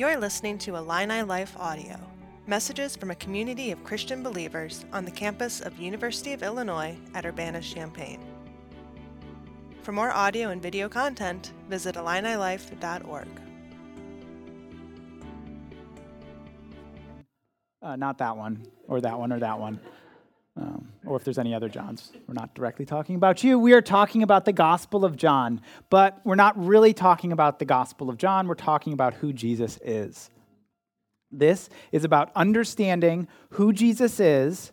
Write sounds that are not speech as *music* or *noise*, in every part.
You're listening to Illini Life Audio, messages from a community of Christian believers on the campus of University of Illinois at Urbana-Champaign. For more audio and video content, visit IlliniLife.org. Uh, not that one, or that one, or that one. Or if there's any other Johns. We're not directly talking about you. We are talking about the Gospel of John, but we're not really talking about the Gospel of John. We're talking about who Jesus is. This is about understanding who Jesus is,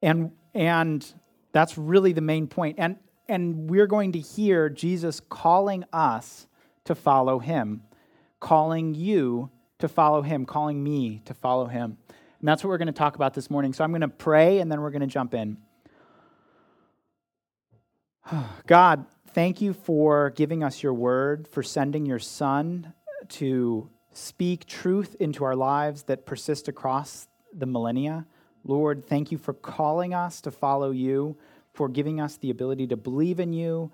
and, and that's really the main point. And, and we're going to hear Jesus calling us to follow him, calling you to follow him, calling me to follow him. And that's what we're going to talk about this morning. So I'm going to pray and then we're going to jump in. *sighs* God, thank you for giving us your word, for sending your son to speak truth into our lives that persist across the millennia. Lord, thank you for calling us to follow you, for giving us the ability to believe in you,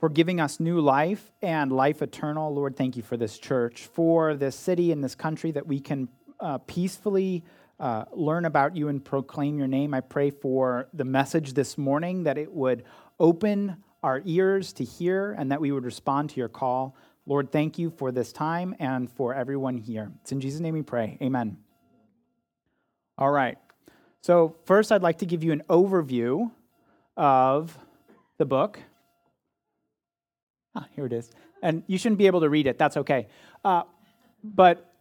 for giving us new life and life eternal. Lord, thank you for this church, for this city and this country that we can uh, peacefully uh, learn about you and proclaim your name. I pray for the message this morning that it would open our ears to hear and that we would respond to your call. Lord, thank you for this time and for everyone here. It's in Jesus' name we pray. Amen. All right. So, first, I'd like to give you an overview of the book. Ah, here it is. And you shouldn't be able to read it. That's okay. Uh, but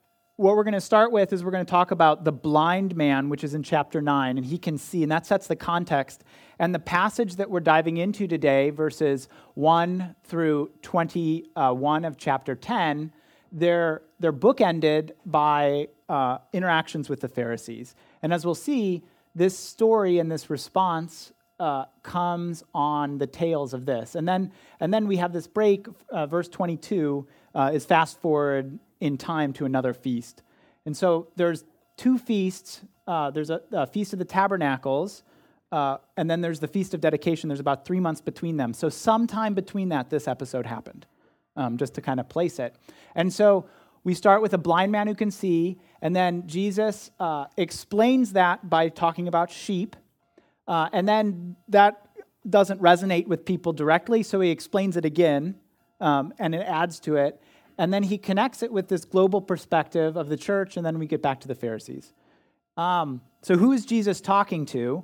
what we're going to start with is we're going to talk about the blind man, which is in chapter 9, and he can see, and that sets the context. And the passage that we're diving into today, verses 1 through 21 of chapter 10, they're, they're bookended by uh, interactions with the Pharisees. And as we'll see, this story and this response uh, comes on the tails of this. And then, and then we have this break, uh, verse 22 uh, is fast forward in time to another feast. And so there's two feasts. Uh, there's a, a, Feast of the Tabernacles, uh, and then there's the Feast of Dedication. There's about three months between them. So sometime between that, this episode happened, um, just to kind of place it. And so we start with a blind man who can see, and then Jesus uh, explains that by talking about sheep. Uh, and then that doesn't resonate with people directly, so he explains it again, um, and it adds to it. And then he connects it with this global perspective of the church, and then we get back to the Pharisees. Um, so, who is Jesus talking to?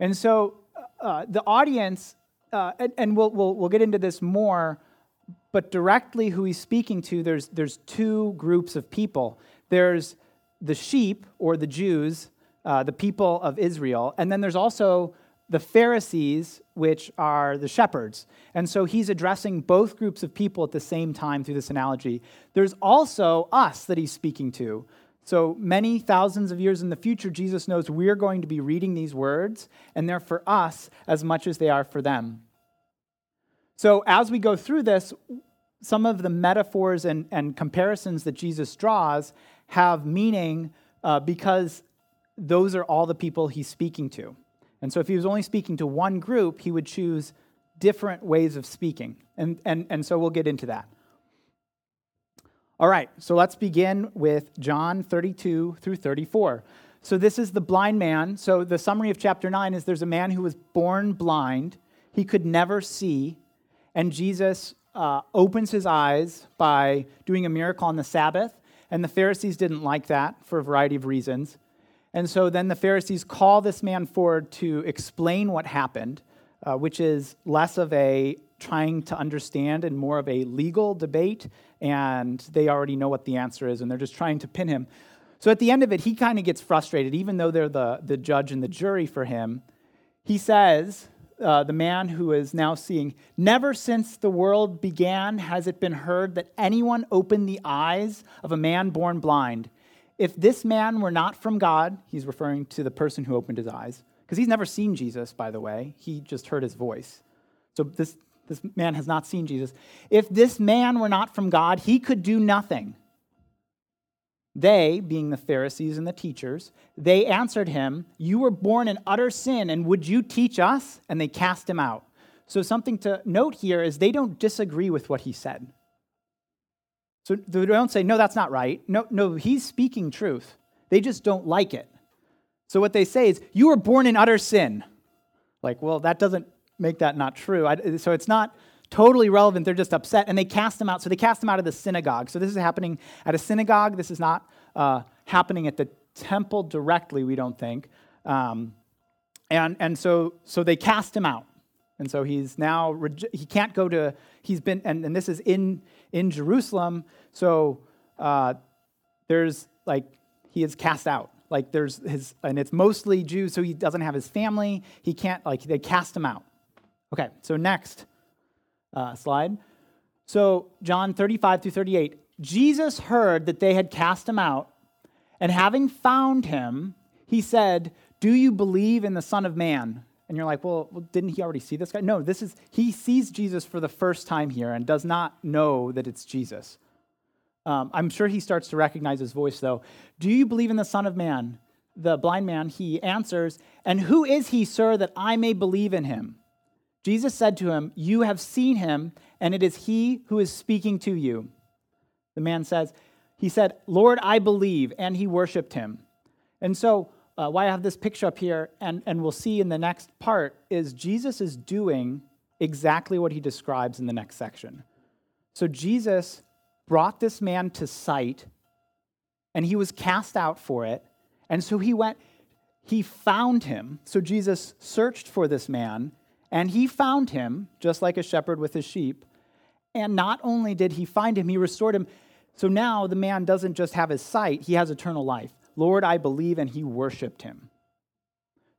And so, uh, the audience, uh, and, and we'll, we'll, we'll get into this more, but directly who he's speaking to, there's, there's two groups of people. There's the sheep, or the Jews, uh, the people of Israel, and then there's also the Pharisees, which are the shepherds. And so he's addressing both groups of people at the same time through this analogy. There's also us that he's speaking to. So many thousands of years in the future, Jesus knows we're going to be reading these words, and they're for us as much as they are for them. So as we go through this, some of the metaphors and, and comparisons that Jesus draws have meaning uh, because those are all the people he's speaking to. And so if he was only speaking to one group, he would choose different ways of speaking. And, and, and so we'll get into that. All right, so let's begin with John 32 through 34. So this is the blind man. So the summary of chapter 9 is there's a man who was born blind, he could never see, and Jesus uh, opens his eyes by doing a miracle on the Sabbath. And the Pharisees didn't like that for a variety of reasons. And so then the Pharisees call this man forward to explain what happened, uh, which is less of a trying to understand and more of a legal debate. And they already know what the answer is, and they're just trying to pin him. So at the end of it, he kind of gets frustrated, even though they're the, the judge and the jury for him. He says, uh, the man who is now seeing, Never since the world began has it been heard that anyone opened the eyes of a man born blind. If this man were not from God, he's referring to the person who opened his eyes, because he's never seen Jesus, by the way. He just heard his voice. So this, this man has not seen Jesus. If this man were not from God, he could do nothing. They, being the Pharisees and the teachers, they answered him, You were born in utter sin, and would you teach us? And they cast him out. So, something to note here is they don't disagree with what he said. So they don't say, no, that's not right. No, no, he's speaking truth. They just don't like it. So what they say is, you were born in utter sin. Like, well, that doesn't make that not true. I, so it's not totally relevant. They're just upset, and they cast him out. So they cast him out of the synagogue. So this is happening at a synagogue. This is not uh, happening at the temple directly, we don't think. Um, and and so, so they cast him out. And so he's now, he can't go to, he's been, and, and this is in, in Jerusalem. So uh, there's like, he is cast out. Like there's his, and it's mostly Jews, so he doesn't have his family. He can't, like, they cast him out. Okay, so next uh, slide. So, John 35 through 38. Jesus heard that they had cast him out, and having found him, he said, Do you believe in the Son of Man? And you're like, well, didn't he already see this guy? No, this is, he sees Jesus for the first time here and does not know that it's Jesus. Um, I'm sure he starts to recognize his voice, though. Do you believe in the Son of Man? The blind man, he answers, And who is he, sir, that I may believe in him? Jesus said to him, You have seen him, and it is he who is speaking to you. The man says, He said, Lord, I believe, and he worshiped him. And so, uh, why I have this picture up here, and, and we'll see in the next part, is Jesus is doing exactly what he describes in the next section. So, Jesus brought this man to sight, and he was cast out for it. And so he went, he found him. So, Jesus searched for this man and he found him, just like a shepherd with his sheep. And not only did he find him, he restored him. So now the man doesn't just have his sight, he has eternal life. Lord, I believe, and he worshiped him.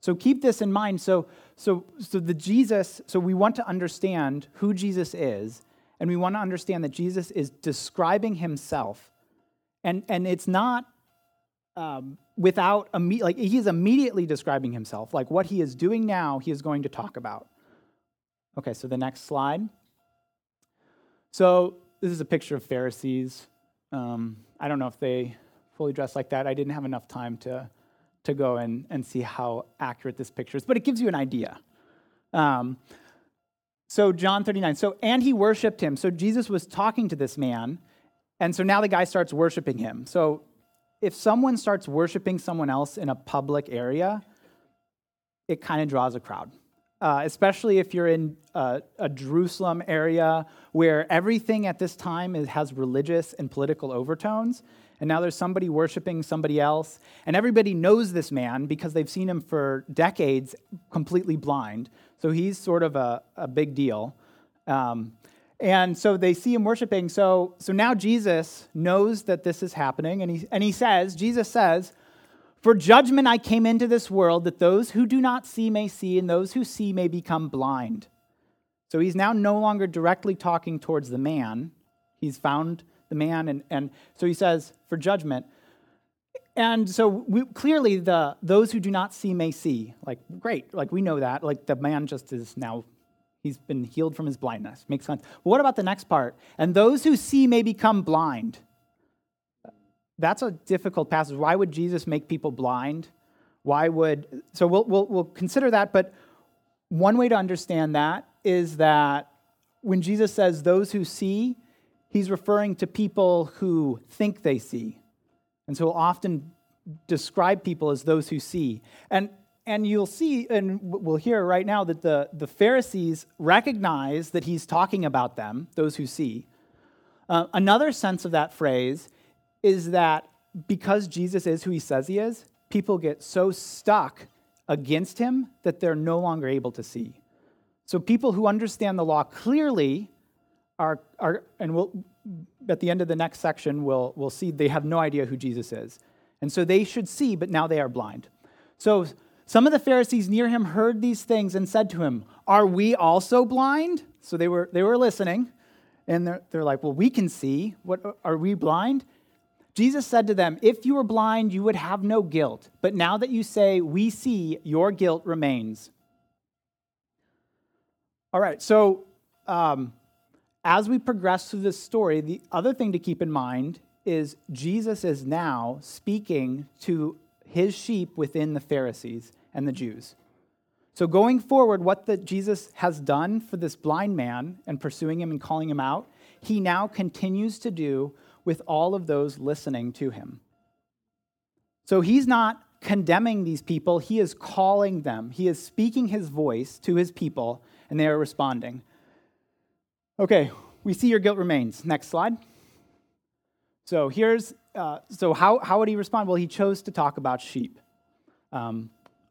So keep this in mind. So, so, so the Jesus, so we want to understand who Jesus is, and we want to understand that Jesus is describing himself. And, and it's not um, without, like, he's immediately describing himself. Like what he is doing now, he is going to talk about. Okay, so the next slide. So this is a picture of Pharisees. Um, I don't know if they fully dressed like that. I didn't have enough time to, to go and, and see how accurate this picture is, but it gives you an idea. Um, so John 39. So, and he worshiped him. So Jesus was talking to this man, and so now the guy starts worshiping him. So if someone starts worshiping someone else in a public area, it kind of draws a crowd uh, especially if you're in a, a, Jerusalem area where everything at this time is, has religious and political overtones. And now there's somebody worshiping somebody else. And everybody knows this man because they've seen him for decades completely blind. So he's sort of a, a big deal. Um, and so they see him worshiping. So, so now Jesus knows that this is happening. And he, and he says, Jesus says, for judgment I came into this world that those who do not see may see, and those who see may become blind. So he's now no longer directly talking towards the man. He's found the man, and, and so he says, for judgment. And so we, clearly, the those who do not see may see. Like, great, like we know that. Like the man just is now, he's been healed from his blindness. Makes sense. But what about the next part? And those who see may become blind that's a difficult passage. Why would Jesus make people blind? Why would, so we'll, we'll, we'll consider that, but one way to understand that is that when Jesus says those who see, he's referring to people who think they see. And so we'll often describe people as those who see. And, and you'll see, and we'll hear right now, that the, the Pharisees recognize that he's talking about them, those who see. Uh, another sense of that phrase is that because Jesus is who he says he is, people get so stuck against him that they're no longer able to see. So people who understand the law clearly and we'll, at the end of the next section, we'll, we'll see they have no idea who Jesus is. And so they should see, but now they are blind. So some of the Pharisees near him heard these things and said to him, Are we also blind? So they were, they were listening. And they're, they're like, Well, we can see. What, are we blind? Jesus said to them, If you were blind, you would have no guilt. But now that you say, We see, your guilt remains. All right, so um, as we progress through this story, the other thing to keep in mind is Jesus is now speaking to his sheep within the Pharisees and the Jews. So, going forward, what the, Jesus has done for this blind man and pursuing him and calling him out, he now continues to do with all of those listening to him. So he's not condemning these people, he is calling them. He is speaking his voice to his people, and they are responding. Okay, we see your guilt remains. Next slide. So here's uh, so how, how would he respond? Well, he chose to talk about sheep. Um,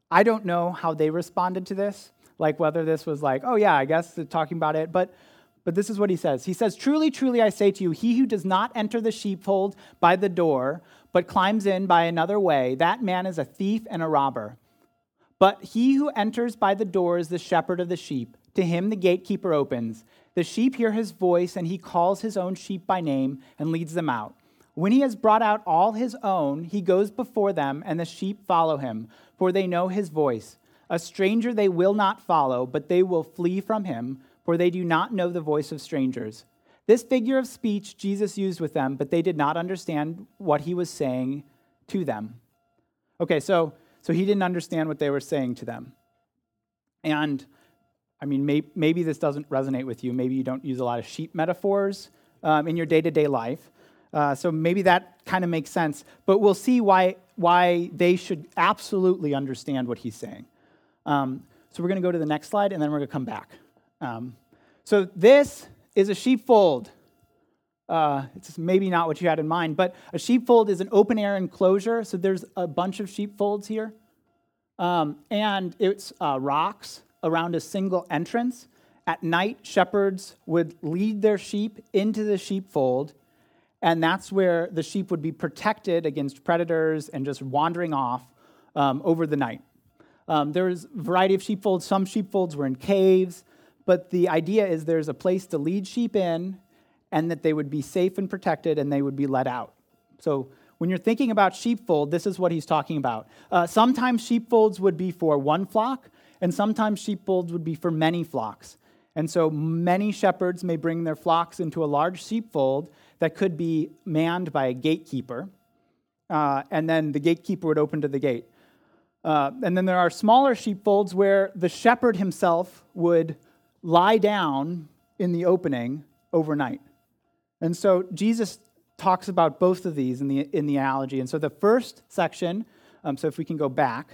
I don't know how they responded to this, like whether this was like, oh yeah, I guess talking about it, but but this is what he says. He says, Truly, truly, I say to you, he who does not enter the sheepfold by the door, but climbs in by another way, that man is a thief and a robber. But he who enters by the door is the shepherd of the sheep. To him the gatekeeper opens. The sheep hear his voice, and he calls his own sheep by name and leads them out. When he has brought out all his own, he goes before them, and the sheep follow him, for they know his voice. A stranger they will not follow, but they will flee from him, for they do not know the voice of strangers. This figure of speech Jesus used with them, but they did not understand what he was saying to them. Okay, so, so he didn't understand what they were saying to them. And I mean, may, maybe this doesn't resonate with you. Maybe you don't use a lot of sheep metaphors um, in your day to day life. Uh, so maybe that kind of makes sense. But we'll see why, why they should absolutely understand what he's saying. Um, so we're going to go to the next slide, and then we're going to come back. Um, so this is a sheepfold. Uh, it's maybe not what you had in mind, but a sheepfold is an open air enclosure. So there's a bunch of sheepfolds here. Um, and it's uh, rocks around a single entrance. At night, shepherds would lead their sheep into the sheepfold, and that's where the sheep would be protected against predators and just wandering off um, over the night. Um, there's a variety of sheepfolds. Some sheepfolds were in caves, but the idea is there's a place to lead sheep in and that they would be safe and protected and they would be let out. So when you're thinking about sheepfold, this is what he's talking about. Uh, sometimes sheepfolds would be for one flock, and sometimes sheepfolds would be for many flocks. And so many shepherds may bring their flocks into a large sheepfold that could be manned by a gatekeeper, uh, and then the gatekeeper would open to the gate. Uh, and then there are smaller sheepfolds where the shepherd himself would lie down in the opening overnight. And so Jesus talks about both of these in the, in the analogy. And so the first section, um, so if we can go back,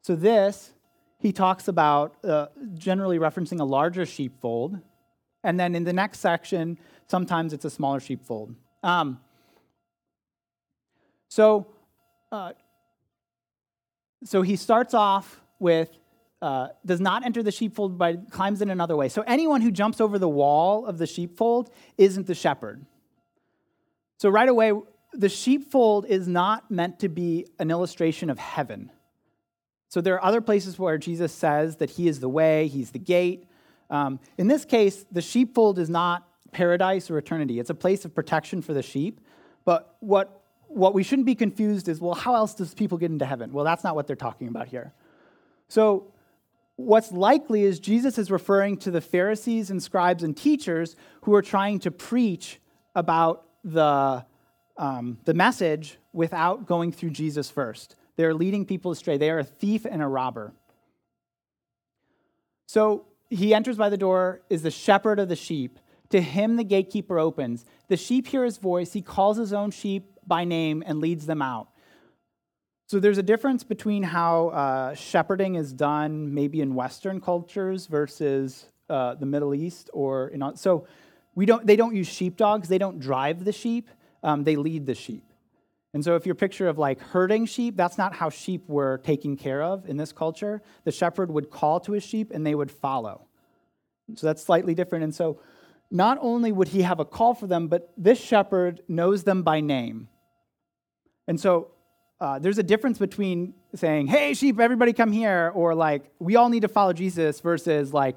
so this, he talks about uh, generally referencing a larger sheepfold. And then in the next section, sometimes it's a smaller sheepfold. Um, so, uh, so he starts off with uh, does not enter the sheepfold but climbs in another way. So anyone who jumps over the wall of the sheepfold isn't the shepherd. So right away, the sheepfold is not meant to be an illustration of heaven. So there are other places where Jesus says that he is the way, he's the gate. Um, in this case, the sheepfold is not paradise or eternity. It's a place of protection for the sheep. But what, what we shouldn't be confused is, well, how else does people get into heaven? Well, that's not what they're talking about here. So what's likely is Jesus is referring to the Pharisees and scribes and teachers who are trying to preach about the, um, the message without going through Jesus first. They're leading people astray. They are a thief and a robber. So he enters by the door, is the shepherd of the sheep. To him the gatekeeper opens. The sheep hear his voice. He calls his own sheep by name and leads them out. So there's a difference between how uh, shepherding is done, maybe in Western cultures versus uh, the Middle East, or in, so we don't. They don't use sheepdogs. They don't drive the sheep. Um, they lead the sheep. And so, if your picture of like herding sheep, that's not how sheep were taken care of in this culture. The shepherd would call to his sheep, and they would follow. So that's slightly different. And so, not only would he have a call for them, but this shepherd knows them by name. And so uh, there's a difference between saying, hey, sheep, everybody come here, or like, we all need to follow Jesus, versus like,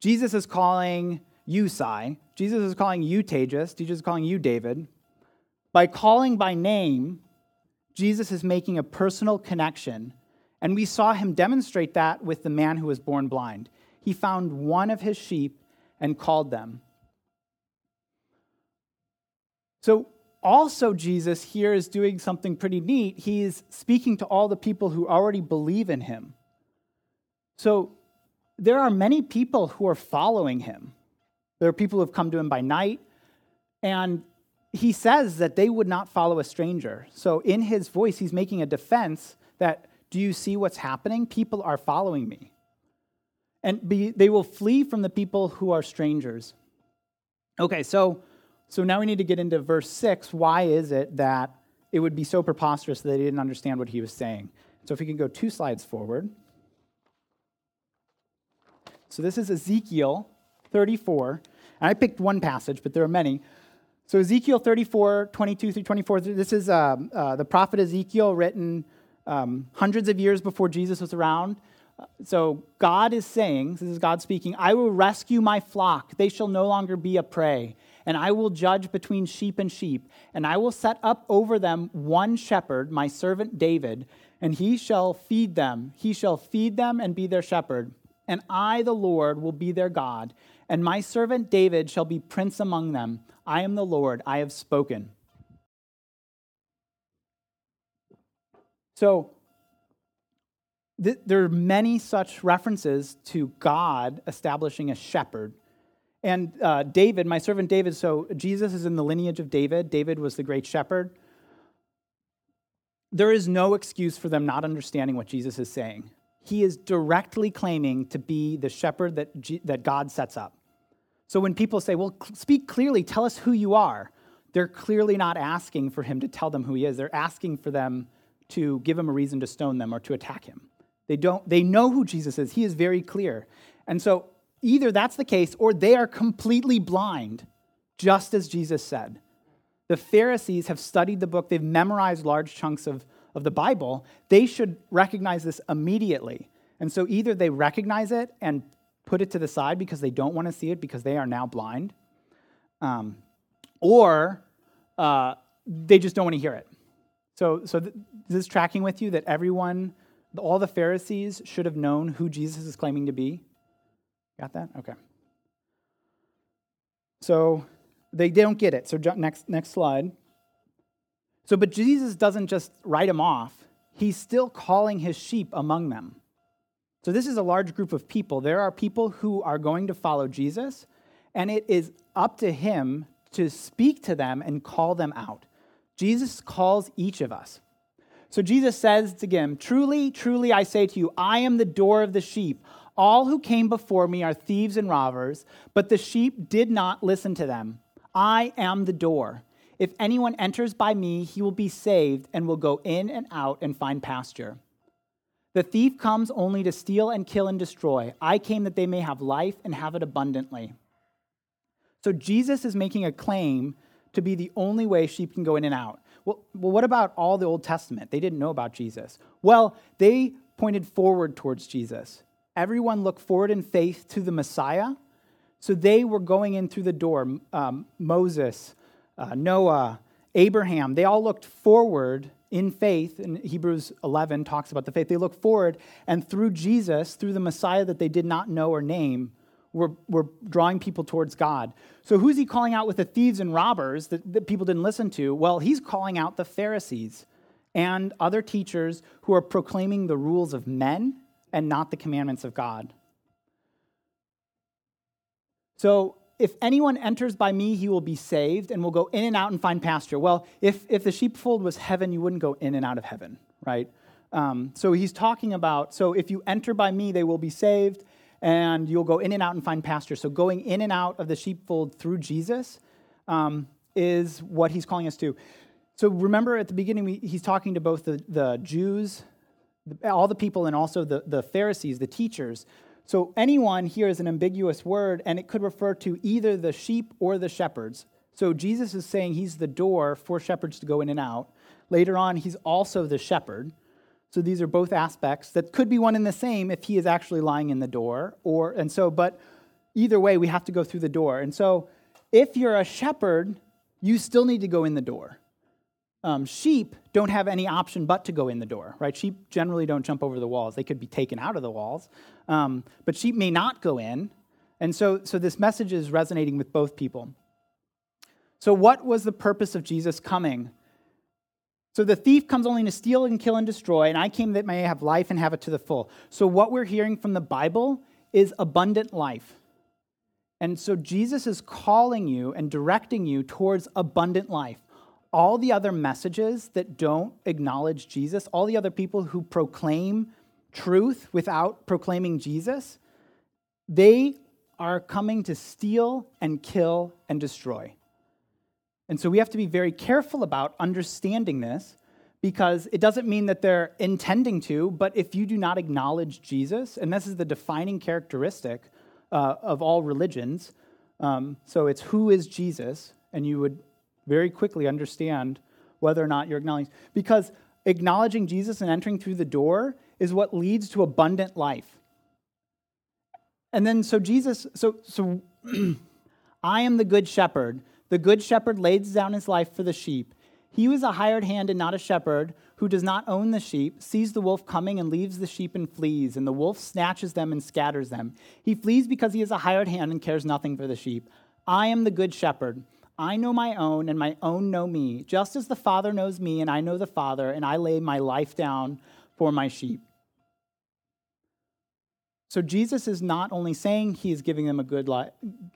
Jesus is calling you, Sai. Jesus is calling you, Tejas. Jesus is calling you, David. By calling by name, Jesus is making a personal connection. And we saw him demonstrate that with the man who was born blind. He found one of his sheep and called them. So also, Jesus here is doing something pretty neat. He's speaking to all the people who already believe in him. So, there are many people who are following him. There are people who have come to him by night, and he says that they would not follow a stranger. So in his voice, he's making a defense that, do you see what's happening? People are following me. And be, they will flee from the people who are strangers. Okay, so, so now we need to get into verse 6. Why is it that it would be so preposterous that they didn't understand what he was saying? So if we can go two slides forward. So this is Ezekiel 34. And I picked one passage, but there are many. So Ezekiel 34, 22 through 24, this is uh, uh, the prophet Ezekiel written um, hundreds of years before Jesus was around. Uh, so God is saying, this is God speaking, I will rescue my flock. They shall no longer be a prey. And I will judge between sheep and sheep. And I will set up over them one shepherd, my servant David, and he shall feed them. He shall feed them and be their shepherd. And I, the Lord, will be their God. And my servant David shall be prince among them. I am the Lord, I have spoken. So, th- there are many such references to God establishing a shepherd. And uh, David, my servant David, so Jesus is in the lineage of David. David was the great shepherd. There is no excuse for them not understanding what Jesus is saying. He is directly claiming to be the shepherd that, G- that God sets up. So when people say, well, speak clearly, tell us who you are, they're clearly not asking for him to tell them who he is. They're asking for them to give him a reason to stone them or to attack him. They, don't, they know who Jesus is. He is very clear. And so either that's the case or they are completely blind, just as Jesus said. The Pharisees have studied the book, they've memorized large chunks of, of the Bible. They should recognize this immediately. And so either they recognize it and put it to the side because they don't want to see it because they are now blind, um, or uh, they just don't want to hear it. So, so th- this tracking with you that everyone, all the Pharisees should have known who Jesus is claiming to be. Got that? Okay. So they don't get it. So next next slide. So, but Jesus doesn't just write them off. He's still calling his sheep among them. So, this is a large group of people. There are people who are going to follow Jesus, and it is up to him to speak to them and call them out. Jesus calls each of us. So, Jesus says to him, Truly, truly, I say to you, I am the door of the sheep. All who came before me are thieves and robbers, but the sheep did not listen to them. I am the door. If anyone enters by me, he will be saved and will go in and out and find pasture. The thief comes only to steal and kill and destroy. I came that they may have life and have it abundantly. So Jesus is making a claim to be the only way sheep can go in and out. Well, well, what about all the Old Testament? They didn't know about Jesus. Well, they pointed forward towards Jesus. Everyone looked forward in faith to the Messiah. So they were going in through the door. Um, Moses, uh, Noah, Abraham, they all looked forward in faith, and Hebrews 11 talks about the faith, they look forward, and through Jesus, through the Messiah that they did not know or name, were, were drawing people towards God. So, who's he calling out with the thieves and robbers that, that people didn't listen to? Well, he's calling out the Pharisees and other teachers who are proclaiming the rules of men and not the commandments of God. So, if anyone enters by me, he will be saved and will go in and out and find pasture. Well, if, if the sheepfold was heaven, you wouldn't go in and out of heaven, right? Um, so he's talking about, so if you enter by me, they will be saved and you'll go in and out and find pasture. So going in and out of the sheepfold through Jesus um, is what he's calling us to. So remember at the beginning, we, he's talking to both the, the Jews, all the people, and also the, the Pharisees, the teachers. So anyone here is an ambiguous word, and it could refer to either the sheep or the shepherds. So Jesus is saying he's the door for shepherds to go in and out. Later on, he's also the shepherd. So these are both aspects that could be one and the same if he is actually lying in the door. Or and so, but either way, we have to go through the door. And so if you're a shepherd, you still need to go in the door. Um, sheep don't have any option but to go in the door, right? Sheep generally don't jump over the walls. They could be taken out of the walls, um, but sheep may not go in. And so, so this message is resonating with both people. So, what was the purpose of Jesus coming? So, the thief comes only to steal and kill and destroy, and I came that may have life and have it to the full. So, what we're hearing from the Bible is abundant life. And so Jesus is calling you and directing you towards abundant life. All the other messages that don't acknowledge Jesus, all the other people who proclaim truth without proclaiming Jesus, they are coming to steal and kill and destroy. And so we have to be very careful about understanding this because it doesn't mean that they're intending to, but if you do not acknowledge Jesus, and this is the defining characteristic uh, of all religions, um, so it's who is Jesus, and you would very quickly understand whether or not you're acknowledging. Because acknowledging Jesus and entering through the door is what leads to abundant life. And then, so Jesus, so, so *clears throat* I am the good shepherd. The good shepherd lays down his life for the sheep. He is a hired hand and not a shepherd, who does not own the sheep, sees the wolf coming and leaves the sheep and flees, and the wolf snatches them and scatters them. He flees because he is a hired hand and cares nothing for the sheep. I am the good shepherd. I know my own, and my own know me, just as the Father knows me, and I know the Father, and I lay my life down for my sheep. So Jesus is not only saying he is giving them a good life,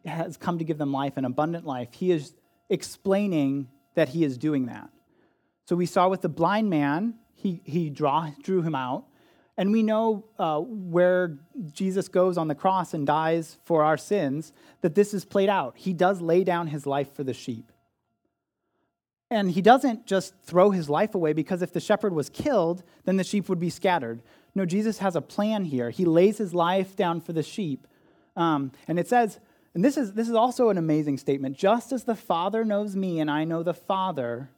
has come to give them life, an abundant life, he is explaining that he is doing that. So we saw with the blind man, he, he draw, drew him out. And we know uh, where Jesus goes on the cross and dies for our sins, that this is played out. He does lay down his life for the sheep. And he doesn't just throw his life away because if the shepherd was killed, then the sheep would be scattered. No, Jesus has a plan here. He lays his life down for the sheep. Um, and it says, and this is, this is also an amazing statement just as the Father knows me and I know the Father,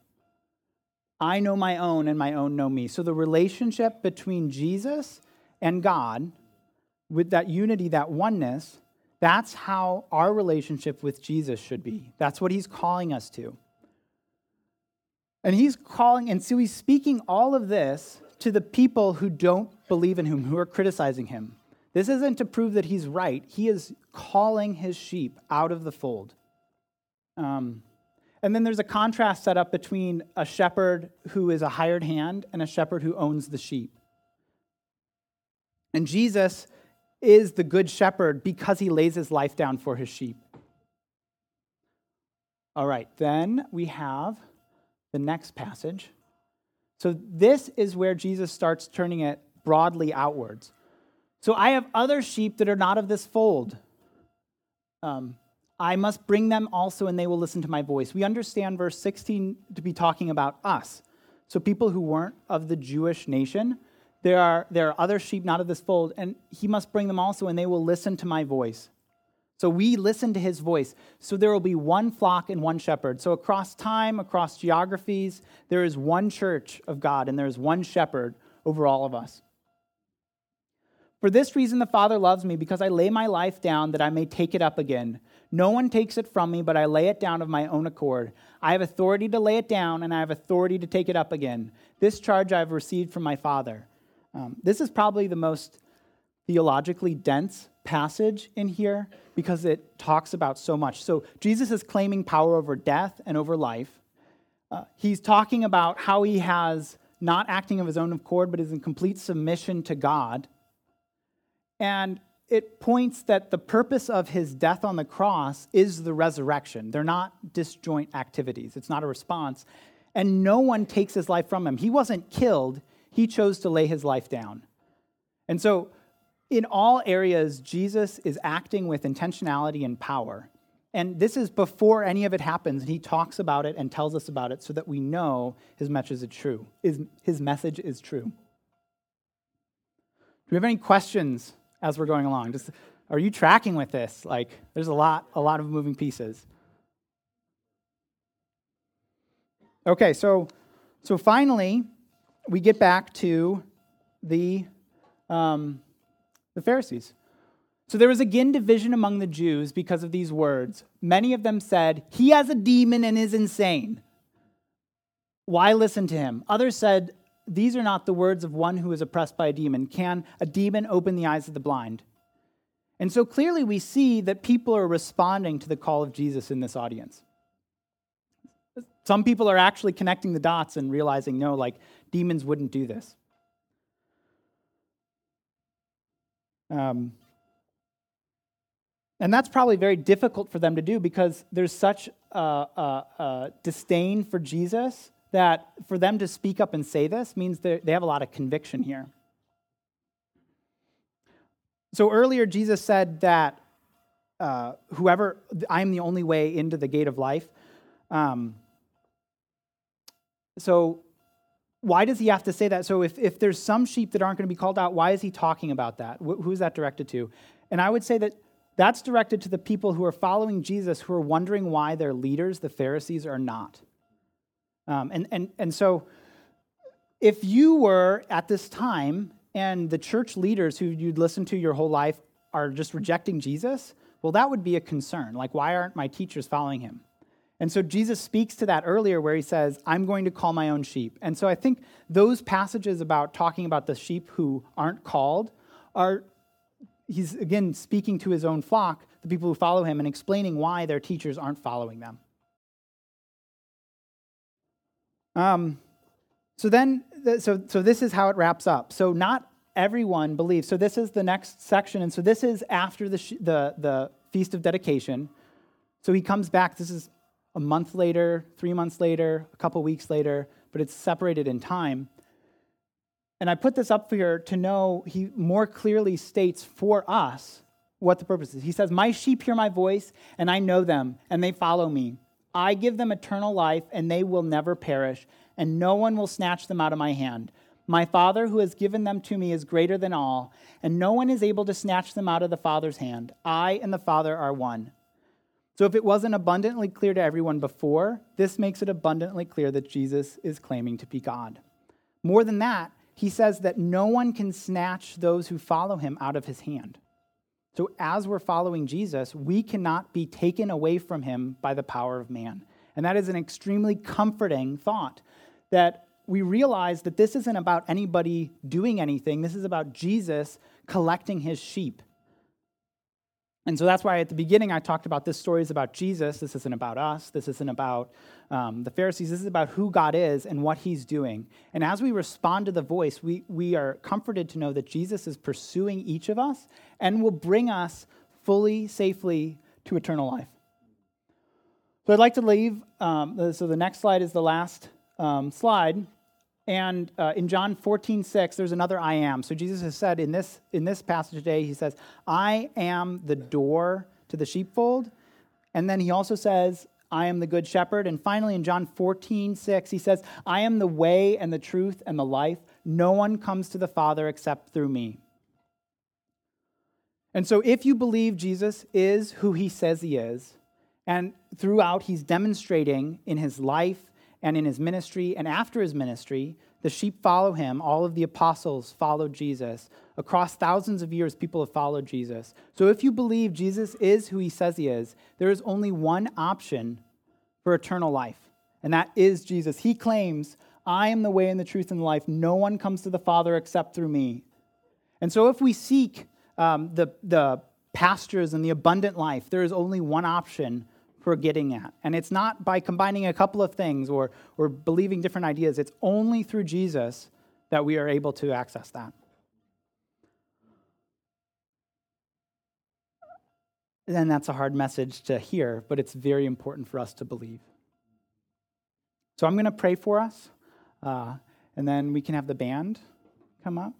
I know my own and my own know me. So the relationship between Jesus and God, with that unity, that oneness, that's how our relationship with Jesus should be. That's what he's calling us to. And he's calling, and so he's speaking all of this to the people who don't believe in him, who are criticizing him. This isn't to prove that he's right. He is calling his sheep out of the fold. Um, and then there's a contrast set up between a shepherd who is a hired hand and a shepherd who owns the sheep. And Jesus is the good shepherd because he lays his life down for his sheep. All right, then we have the next passage. So this is where Jesus starts turning it broadly outwards. So I have other sheep that are not of this fold. Um, I must bring them also, and they will listen to my voice. We understand verse 16 to be talking about us. So, people who weren't of the Jewish nation, there are, there are other sheep not of this fold, and he must bring them also, and they will listen to my voice. So, we listen to his voice. So, there will be one flock and one shepherd. So, across time, across geographies, there is one church of God, and there is one shepherd over all of us. For this reason, the Father loves me, because I lay my life down that I may take it up again. No one takes it from me, but I lay it down of my own accord. I have authority to lay it down, and I have authority to take it up again. This charge I have received from my Father. Um, this is probably the most theologically dense passage in here because it talks about so much. So, Jesus is claiming power over death and over life. Uh, he's talking about how he has not acting of his own accord, but is in complete submission to God. And it points that the purpose of his death on the cross is the resurrection. They're not disjoint activities, it's not a response. And no one takes his life from him. He wasn't killed, he chose to lay his life down. And so, in all areas, Jesus is acting with intentionality and power. And this is before any of it happens, and he talks about it and tells us about it so that we know his message is true. His, message is true. Do we have any questions as we're going along? Just are you tracking with this? Like there's a lot a lot of moving pieces. Okay, so so finally we get back to the um, the Pharisees. So there was again division among the Jews because of these words. Many of them said, He has a demon and is insane. Why listen to him? Others said, these are not the words of one who is oppressed by a demon. Can a demon open the eyes of the blind? And so clearly we see that people are responding to the call of Jesus in this audience. Some people are actually connecting the dots and realizing, no, like demons wouldn't do this. Um, And that's probably very difficult for them to do because there's such a, a, a disdain for Jesus that for them to speak up and say this means they have a lot of conviction here. So earlier, Jesus said that uh, whoever, I'm the only way into the gate of life. Um, so why does he have to say that? So if, if there's some sheep that aren't going to be called out, why is he talking about that? Wh- who's that directed to? And I would say that that's directed to the people who are following Jesus who are wondering why their leaders, the Pharisees, are not. Um, and, and, and so if you were at this time and the church leaders who you'd listened to your whole life are just rejecting Jesus, well, that would be a concern. Like, why aren't my teachers following him? And so Jesus speaks to that earlier where he says, I'm going to call my own sheep. And so I think those passages about talking about the sheep who aren't called are, he's again speaking to his own flock, the people who follow him, and explaining why their teachers aren't following them. Um, so then, so, so this is how it wraps up. So not everyone believes. So this is the next section. And so this is after the, the, the Feast of Dedication. So he comes back. This is a month later, three months later, a couple weeks later, but it's separated in time. And I put this up here to know he more clearly states for us what the purpose is. He says, My sheep hear my voice, and I know them, and they follow me. I give them eternal life, and they will never perish, and no one will snatch them out of my hand. My Father who has given them to me is greater than all, and no one is able to snatch them out of the Father's hand. I and the Father are one. So, if it wasn't abundantly clear to everyone before, this makes it abundantly clear that Jesus is claiming to be God. More than that, he says that no one can snatch those who follow him out of his hand. So, as we're following Jesus, we cannot be taken away from him by the power of man. And that is an extremely comforting thought that we realize that this isn't about anybody doing anything. This is about Jesus collecting his sheep. And so that's why at the beginning I talked about this story is about Jesus. This isn't about us. This isn't about um, the Pharisees. This is about who God is and what he's doing. And as we respond to the voice, we, we are comforted to know that Jesus is pursuing each of us and will bring us fully, safely to eternal life. So I'd like to leave. Um, so the next slide is the last um, slide. And uh, in John 14, 6, there's another I am. So Jesus has said in this, in this passage today, he says, I am the door to the sheepfold. And then he also says, I am the good shepherd. And finally, in John 14, 6, he says, I am the way and the truth and the life. No one comes to the Father except through me. And so, if you believe Jesus is who he says he is, and throughout he's demonstrating in his life and in his ministry and after his ministry, the sheep follow him. All of the apostles followed Jesus. Across thousands of years, people have followed Jesus. So if you believe Jesus is who he says he is, there is only one option for eternal life, and that is Jesus. He claims, I am the way and the truth and the life. No one comes to the Father except through me. And so if we seek um, the, the pastures and the abundant life, there is only one option for getting at. And it's not by combining a couple of things or, or believing different ideas, it's only through Jesus that we are able to access that. And that's a hard message to hear, but it's very important for us to believe. So I'm going to pray for us, uh, and then we can have the band come up.